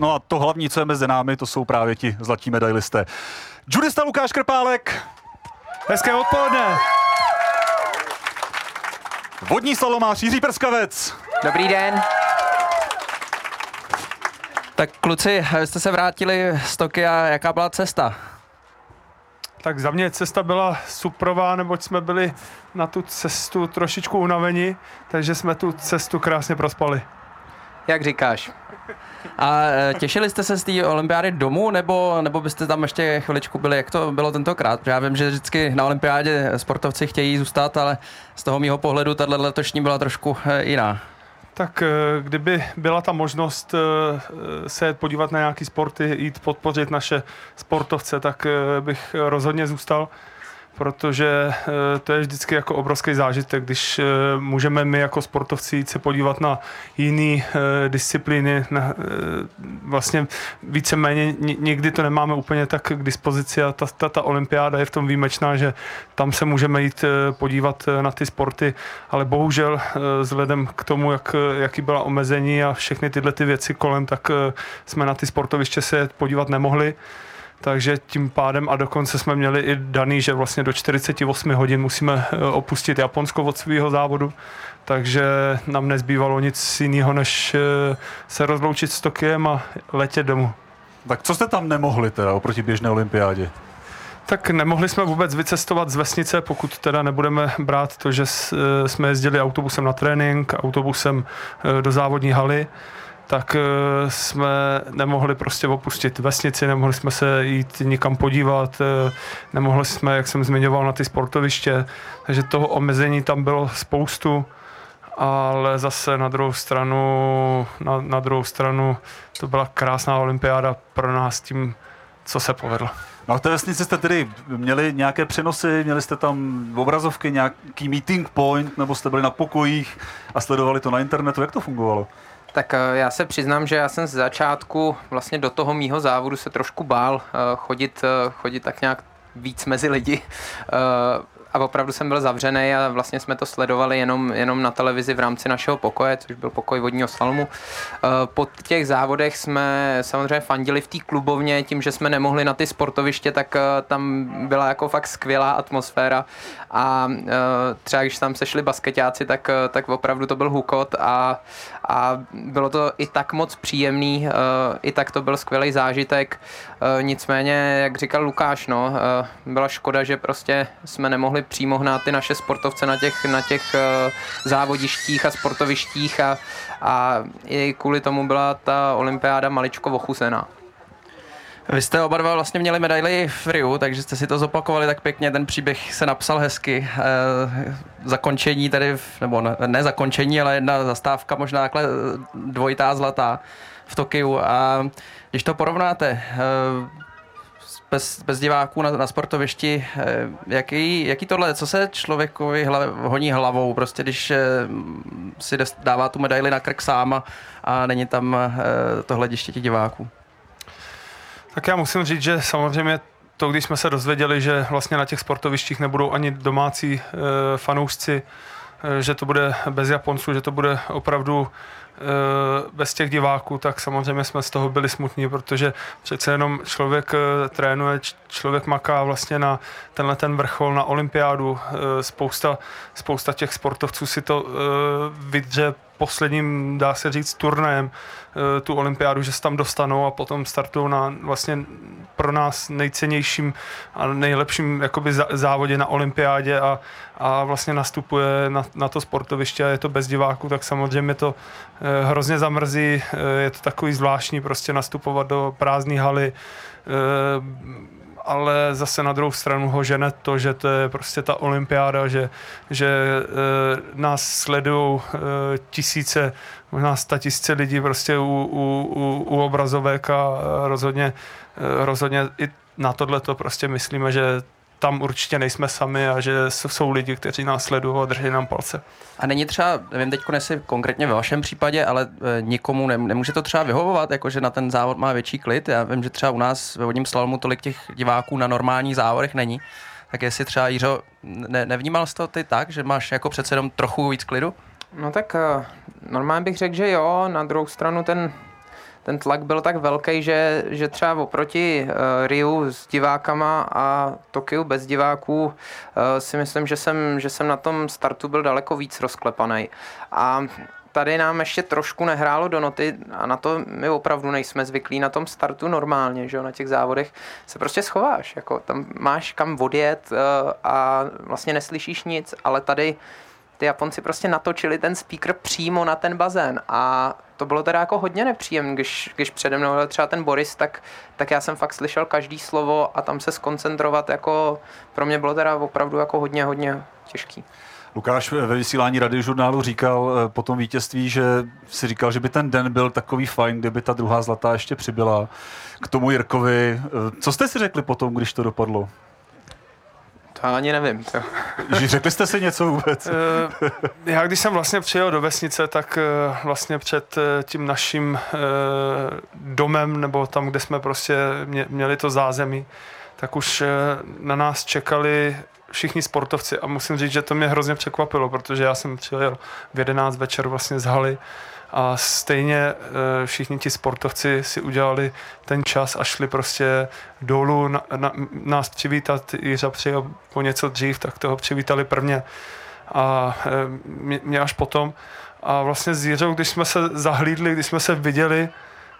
No a to hlavní, co je mezi námi, to jsou právě ti zlatí medailisté. Judista Lukáš Krpálek. Hezké odpoledne. Vodní slalomář Jiří Prskavec. Dobrý den. Tak kluci, vy jste se vrátili z Tokia, jaká byla cesta? Tak za mě cesta byla suprová, neboť jsme byli na tu cestu trošičku unaveni, takže jsme tu cestu krásně prospali. Jak říkáš? A e, těšili jste se z té olympiády domů, nebo, nebo byste tam ještě chviličku byli? Jak to bylo tentokrát? Já vím, že vždycky na olympiádě sportovci chtějí zůstat, ale z toho mýho pohledu tahle letošní byla trošku e, jiná. Tak e, kdyby byla ta možnost se podívat na nějaký sporty, jít podpořit naše sportovce, tak bych rozhodně zůstal protože eh, to je vždycky jako obrovský zážitek, když eh, můžeme my jako sportovci jít se podívat na jiné eh, disciplíny, na, vlastně víceméně někdy to nemáme úplně tak k dispozici a ta, ta, ta olympiáda je v tom výjimečná, že tam se můžeme jít podívat na ty sporty, ale bohužel vzhledem k tomu, jak, jaký byla omezení a všechny tyhle ty věci kolem, tak jsme na ty sportoviště se podívat nemohli takže tím pádem a dokonce jsme měli i daný, že vlastně do 48 hodin musíme eh, opustit Japonsko od svého závodu, takže nám nezbývalo nic jiného, než eh, se rozloučit s Tokiem a letět domů. Tak co jste tam nemohli teda oproti běžné olympiádě? Tak nemohli jsme vůbec vycestovat z vesnice, pokud teda nebudeme brát to, že eh, jsme jezdili autobusem na trénink, autobusem do závodní haly tak eh, jsme nemohli prostě opustit vesnici, nemohli jsme se jít nikam podívat, eh, nemohli jsme, jak jsem zmiňoval, na ty sportoviště, takže toho omezení tam bylo spoustu, ale zase na druhou stranu, na, na druhou stranu to byla krásná olympiáda pro nás tím, co se povedlo. No a v té vesnici jste tedy měli nějaké přenosy, měli jste tam obrazovky, nějaký meeting point, nebo jste byli na pokojích a sledovali to na internetu, jak to fungovalo? Tak eh, já se přiznám, že já jsem z začátku vlastně do toho mýho závodu se trošku bál eh, chodit, eh, chodit tak nějak víc mezi lidi a opravdu jsem byl zavřený a vlastně jsme to sledovali jenom, jenom na televizi v rámci našeho pokoje, což byl pokoj vodního salmu. Eh, po těch závodech jsme samozřejmě fandili v té klubovně, tím, že jsme nemohli na ty sportoviště, tak eh, tam byla jako fakt skvělá atmosféra a eh, třeba když tam sešli basketáci, tak, tak opravdu to byl hukot a, a bylo to i tak moc příjemný, i tak to byl skvělý zážitek. Nicméně, jak říkal Lukáš, no, byla škoda, že prostě jsme nemohli mohli přímo hnát ty naše sportovce na těch, na těch uh, závodištích a sportovištích a, a i kvůli tomu byla ta olympiáda maličko ochusená. Vy jste oba dva vlastně měli medaily v Riu, takže jste si to zopakovali tak pěkně, ten příběh se napsal hezky. E, zakončení tady, nebo ne, ne zakončení, ale jedna zastávka, možná takhle dvojitá zlatá v Tokiu. A když to porovnáte, e, bez, bez diváků na, na sportovišti. Eh, jaký, jaký tohle, co se člověkovi hlav, honí hlavou, prostě když eh, si dává tu medaili na krk sám a, není tam eh, to hlediště těch diváků? Tak já musím říct, že samozřejmě to, když jsme se dozvěděli, že vlastně na těch sportovištích nebudou ani domácí fanoušci, že to bude bez Japonců, že to bude opravdu bez těch diváků, tak samozřejmě jsme z toho byli smutní, protože přece jenom člověk eh, trénuje, člověk maká vlastně na tenhle ten vrchol, na olympiádu. Eh, spousta, spousta těch sportovců si to vydře posledním, dá se říct, turnajem eh, tu olympiádu, že se tam dostanou a potom startují na vlastně pro nás nejcennějším a nejlepším jakoby závodě na olympiádě a, a vlastně nastupuje na, na to sportoviště a je to bez diváků, tak samozřejmě to eh, hrozně zamrzí, eh, je to takový zvláštní prostě nastupovat do prázdné haly, ale zase na druhou stranu ho žene to, že to je prostě ta olympiáda, že, že e, nás sledují e, tisíce, možná tisíce lidí prostě u, u, u, u obrazovek a rozhodně, e, rozhodně i na tohle to prostě myslíme, že tam určitě nejsme sami a že jsou lidi, kteří nás sledují a drží nám palce. A není třeba, nevím teď jestli konkrétně ve vašem případě, ale e, nikomu ne, nemůže to třeba vyhovovat, jakože na ten závod má větší klid. Já vím, že třeba u nás ve vodním slalomu tolik těch diváků na normálních závodech není. Tak jestli třeba, Jiřo, ne, nevnímal jsi to ty tak, že máš jako přece jenom trochu víc klidu? No tak uh, normálně bych řekl, že jo, na druhou stranu ten ten tlak byl tak velký, že, že třeba oproti uh, Riu s divákama a Tokiu bez diváků uh, si myslím, že jsem, že jsem na tom startu byl daleko víc rozklepaný. A tady nám ještě trošku nehrálo do noty a na to my opravdu nejsme zvyklí na tom startu normálně, že jo, na těch závodech se prostě schováš, jako tam máš kam odjet uh, a vlastně neslyšíš nic, ale tady ty Japonci prostě natočili ten speaker přímo na ten bazén a to bylo teda jako hodně nepříjemné, když, když přede mnou byl třeba ten Boris, tak, tak já jsem fakt slyšel každý slovo a tam se skoncentrovat jako pro mě bylo teda opravdu jako hodně, hodně těžký. Lukáš ve vysílání radiožurnálu říkal eh, po tom vítězství, že si říkal, že by ten den byl takový fajn, kdyby ta druhá zlatá ještě přibyla k tomu Jirkovi. Eh, co jste si řekli potom, když to dopadlo? To ani nevím. To. Řekli jste si něco vůbec? Eh, já když jsem vlastně přijel do vesnice, tak vlastně před tím naším domem, nebo tam, kde jsme prostě měli to zázemí, tak už na nás čekali všichni sportovci a musím říct, že to mě hrozně překvapilo, protože já jsem přijel v 11 večer vlastně z haly a stejně eh, všichni ti sportovci si udělali ten čas a šli prostě dolů na, na, nás přivítat. Jiřa přijel po něco dřív, tak toho přivítali prvně a eh, mě, mě až potom. A vlastně s Jiřou, když jsme se zahlídli, když jsme se viděli,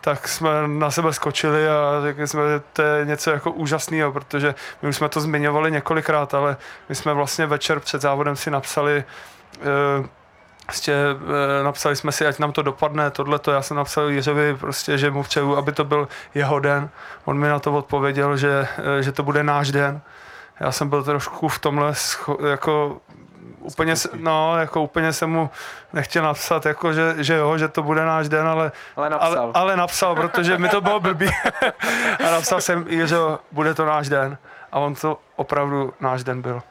tak jsme na sebe skočili a řekli jsme, že to je něco jako úžasného, protože my už jsme to zmiňovali několikrát, ale my jsme vlastně večer před závodem si napsali uh, Prostě e, napsali jsme si, ať nám to dopadne, tohle to já jsem napsal Jiřovi prostě, že mu přeju, aby to byl jeho den. On mi na to odpověděl, že, e, že to bude náš den. Já jsem byl trošku v tomhle jako úplně, no, jako úplně jsem mu nechtěl napsat, jako, že, že jo, že to bude náš den, ale, ale, napsal. ale, ale napsal, protože mi to bylo blbý. a napsal jsem, že bude to náš den. A on to opravdu náš den byl.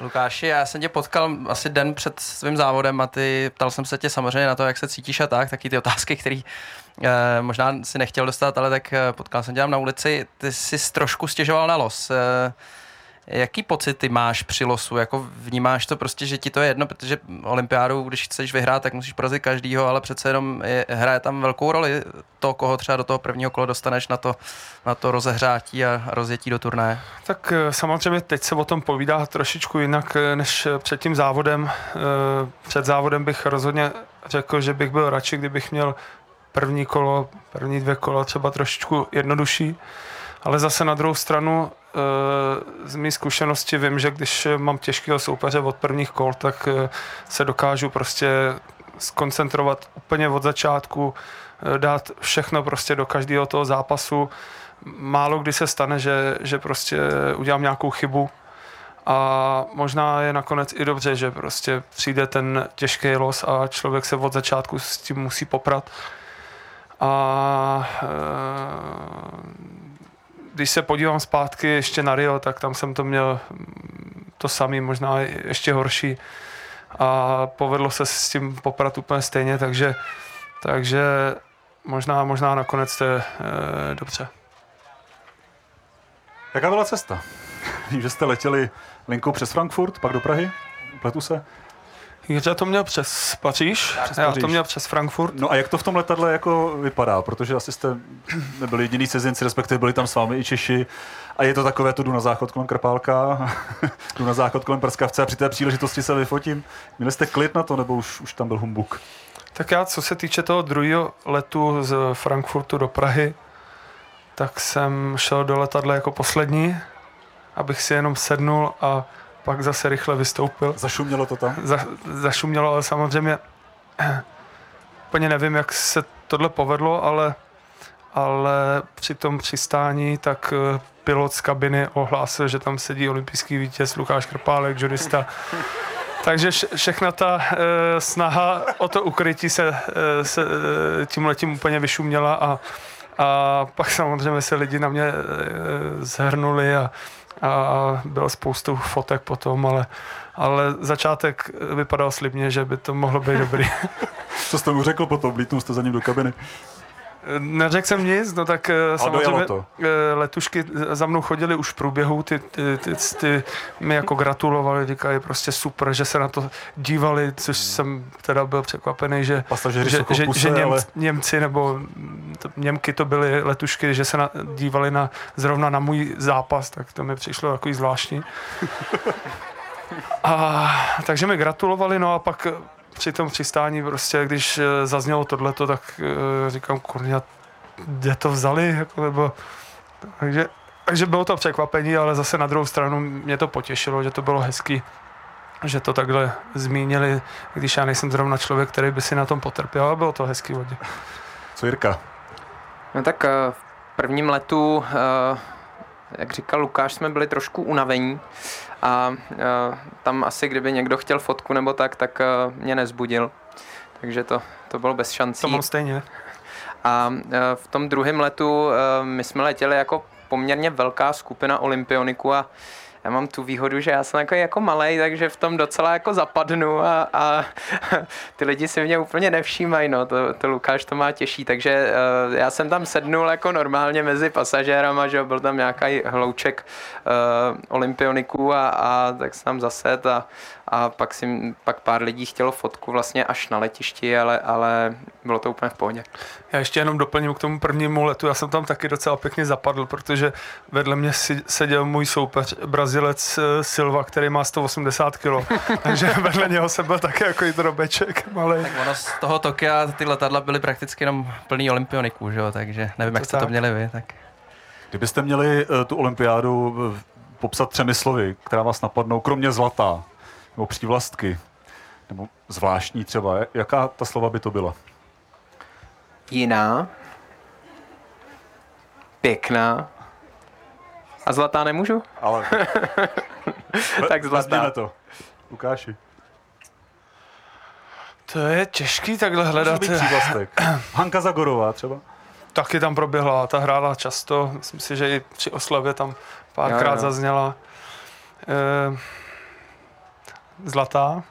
Lukáši, já jsem tě potkal asi den před svým závodem a ty ptal jsem se tě samozřejmě na to, jak se cítíš a tak, taky ty otázky, které eh, možná si nechtěl dostat, ale tak eh, potkal jsem tě na ulici. Ty jsi trošku stěžoval na los. Eh, Jaký pocity máš při losu? Jako vnímáš to prostě, že ti to je jedno, protože olympiádu, když chceš vyhrát, tak musíš porazit každýho, ale přece jenom je, hraje tam velkou roli to, koho třeba do toho prvního kola dostaneš na to, na to rozehřátí a rozjetí do turné. Tak eh, samozřejmě teď se o tom povídá trošičku jinak eh, než před tím závodem. Eh, před závodem bych rozhodně řekl, že bych byl radši, kdybych měl první kolo, první dvě kola třeba trošičku jednodušší, ale zase na druhou stranu Eh, z mé zkušenosti vím, že když mám těžkého soupeře od prvních kol, tak eh, se dokážu prostě skoncentrovat úplně od začátku, eh, dát všechno prostě do každého toho zápasu. Málo kdy se stane, že, že prostě udělám nějakou chybu a možná je nakonec i dobře, že prostě přijde ten těžký los a člověk se od začátku s tím musí poprat. A když se podívám zpátky ještě na Rio, tak tam jsem to měl to samý, možná ještě horší. A povedlo se s tím poprat úplně stejně, takže, takže možná, možná nakonec to je e, dobře. Jaká byla cesta? Vím, že jste letěli linkou přes Frankfurt, pak do Prahy. Pletu se? Jiře to měl přes Paříž, přes já Paříž. to měl přes Frankfurt. No a jak to v tom letadle jako vypadá? Protože asi jste nebyli jediný cizinci, respektive byli tam s vámi i Češi. A je to takové, to jdu na záchod kolem Krpálka, jdu na záchod kolem Prskavce a při té příležitosti se vyfotím. Měli jste klid na to, nebo už, už tam byl humbuk? Tak já, co se týče toho druhého letu z Frankfurtu do Prahy, tak jsem šel do letadla jako poslední, abych si jenom sednul a pak zase rychle vystoupil. Zašumělo to tam? Za, zašumělo, ale samozřejmě úplně nevím, jak se tohle povedlo, ale, ale při tom přistání tak eh, pilot z kabiny ohlásil, že tam sedí olympijský vítěz Lukáš Krpálek, judista. Takže všechna ta e, snaha o to ukrytí se, e, se e, tím letím úplně vyšuměla a, a pak samozřejmě se lidi na mě e, zhrnuli a, a bylo spoustu fotek potom, ale, ale začátek vypadal slibně, že by to mohlo být dobrý. Co jste mu řekl potom? Vlítnul jste za ním do kabiny? Neřekl jsem nic, no tak dojelo samozřejmě to. eh, letušky za mnou chodili už v průběhu, ty, ty, ty, ty mi jako gratulovali, říkají prostě super, že se na to dívali, což jsem teda byl překvapený, že, Pasažéři že, že, puse, že Němc, ale Němci nebo to, Němky to byly letušky, že se na, dívali na, zrovna na můj zápas, tak to mi přišlo takový zvláštní. A, takže mi gratulovali, no a pak eh, při tom přistání prostě, když eh, zaznělo tohleto, tak eh, říkám, kurňa, kde to vzali, jako, nebo, takže, takže bylo to překvapení, ale zase na druhou stranu mě to potěšilo, že to bylo hezký, že to takhle zmínili, když já nejsem zrovna člověk, který by si na tom potrpěl, ale bylo to hezký vodě. co Jirka? No tak eh, v prvním letu, eh, jak říkal Lukáš, jsme byli trošku unavení a tam asi kdyby někdo chtěl fotku nebo tak, tak mě nezbudil. Takže to, to bylo bez šancí. To mám stejně. A v tom druhém letu my jsme letěli jako poměrně velká skupina olympioniků a já mám tu výhodu, že já jsem jako, jako malej, takže v tom docela jako zapadnu a, a ty lidi si mě úplně nevšímají, no, to, to Lukáš to má těžší, takže uh, já jsem tam sednul jako normálně mezi pasažérama, že byl tam nějaký hlouček uh, olympioniků a, a tak jsem tam zased a, a pak, si, pak pár lidí chtělo fotku vlastně až na letišti, ale, ale bylo to úplně v pohodě. Já ještě jenom doplním k tomu prvnímu letu. Já jsem tam taky docela pěkně zapadl, protože vedle mě si- seděl můj soupeř, Brazilec eh, Silva, který má 180 kg. Takže vedle něho jsem byl taky jako i drobeček malý. Tak ono z toho Tokia ty letadla byly prakticky jenom plný olympioniků, že jo? takže nevím, jak To jste to tak. měli vy. Tak. Kdybyste měli eh, tu olympiádu eh, popsat třemi slovy, která vás napadnou, kromě zlatá, nebo přívlastky, nebo zvláštní třeba, jaká ta slova by to byla? Jiná, pěkná a zlatá nemůžu? Ale Tak zlatá. To. Lukáši. To je těžký takhle Může hledat. být přívlastek. Hanka Zagorová třeba. Taky tam proběhla, ta hrála často. Myslím si, že i při oslavě tam párkrát Jo, jo. zazněla. Eh, zlatá.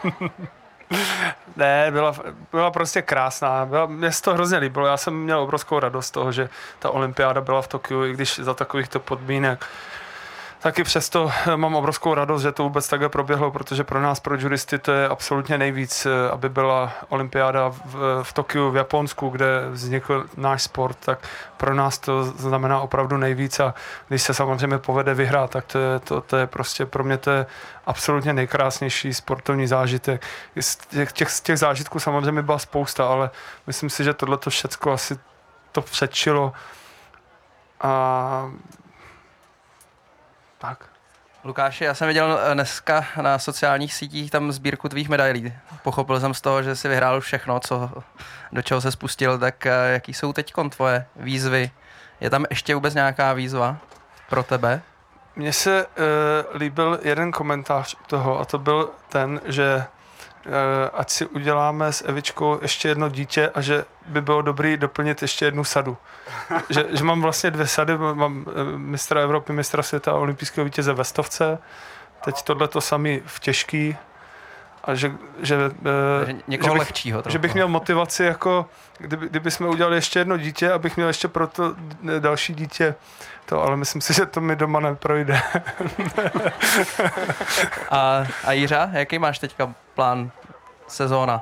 ne, byla, byla prostě krásná. Byla, mně se to hrozně líbilo. Já jsem měl obrovskou radost toho, že ta olympiáda byla v Tokiu, i když za takovýchto podmínek. Taky přesto eh, mám obrovskou radost, že to vůbec takhle proběhlo, protože pro nás, pro juristy, to je absolutně nejvíc, eh, aby byla olympiáda v, v Tokiu, v Japonsku, kde vznikl náš sport, tak pro nás to znamená opravdu nejvíc a když se samozřejmě povede vyhrát, tak to je, to, to je prostě pro mě to je absolutně nejkrásnější sportovní zážitek. Z těch, těch, z těch zážitků samozřejmě byla spousta, ale myslím si, že tohle to všecko asi to předčilo a tak. Lukáši, já jsem viděl eh, dneska na sociálních sítích tam sbírku tvých medailí. Pochopil jsem z toho, že jsi vyhrál všechno, co, do čeho se spustil, tak eh, jaký jsou teď tvoje výzvy? Je tam ještě vůbec nějaká výzva pro tebe? Mně se uh, líbil jeden komentář toho a to byl ten, že ať si uděláme s Evičkou ještě jedno dítě a že by bylo dobrý doplnit ještě jednu sadu. že, že mám vlastně dvě sady, mám uh, mistra Evropy, mistra světa a olympijského vítěze ve stovce, teď tohle to samý v těžký a že, že, uh, někoho že bych, lehčího. že bych měl motivaci jako, kdyby, kdyby jsme udělali ještě jedno dítě, abych měl ještě pro to další dítě to, ale myslím si, že to mi doma neprojde. A, a Jiřa, jaký máš teďka plán sezóna?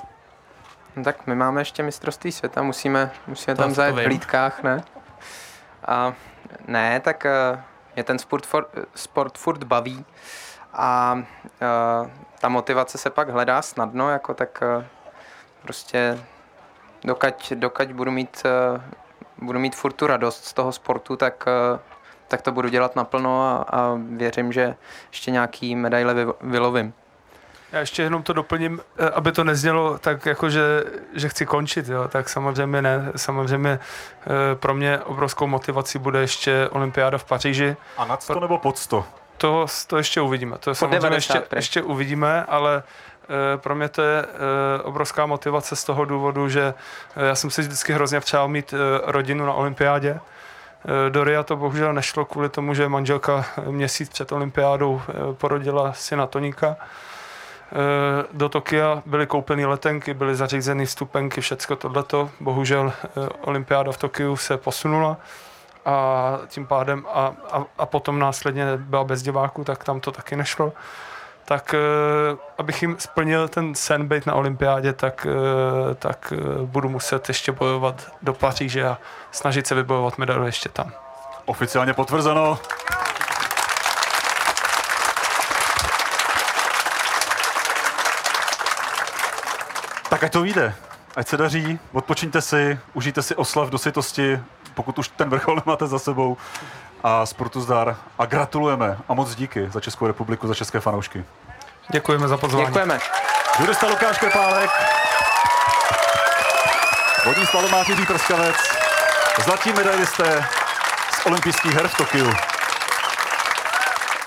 No tak my máme ještě mistrovství světa, musíme, musíme To- tam zajet v vím. hlídkách, ne? A ne, tak eh, mě ten sport, for, sport furt baví a eh, ta motivace se pak hledá snadno, jako tak eh, prostě dokud, dokud budu mít, budu mít furt tu radost z toho sportu, tak, tak to budu dělat naplno a, a věřím, že ještě nějaký medaile vy, vylovím. Já ještě jenom to doplním, eh, aby to neznělo tak jako, že, že chci končit, jo, tak samozřejmě ne. Samozřejmě eh, pro mě obrovskou motivací bude ještě olympiáda v Paříži. A nad 100 nebo pod 100? To, to ještě uvidíme. To samozřejmě 90 ještě, ještě uvidíme, ale eh, pro mě to je eh, obrovská motivace z toho důvodu, že já jsem si vždycky hrozně přál mít eh, rodinu na olympiádě. Eh, Do Ria to bohužel nešlo kvůli tomu, že manželka měsíc před olympiádou porodila syna Toníka. Do Tokia byly koupeny letenky, byly zařízeny vstupenky, všecko tohleto. Bohužel olympiáda v Tokiu se posunula a tím pádem a, a, a potom následně byla bez diváků, tak tam to taky nešlo. Tak abych jim splnil ten sen být na olympiádě, tak, tak budu muset ještě bojovat do Paříže a snažit se vybojovat medaili ještě tam. Oficiálně potvrzeno. Tak ať to vyjde. Ať se daří, odpočiňte si, užijte si oslav do sytosti, pokud už ten vrchol nemáte za sebou. A sportu zdar. A gratulujeme. A moc díky za Českou republiku, za české fanoušky. Děkujeme za pozvání. Děkujeme. Judista Lukáš Krepálek, vodní slalomář Jiří Prskavec, zlatí medailisté z olympijských her v Tokiu.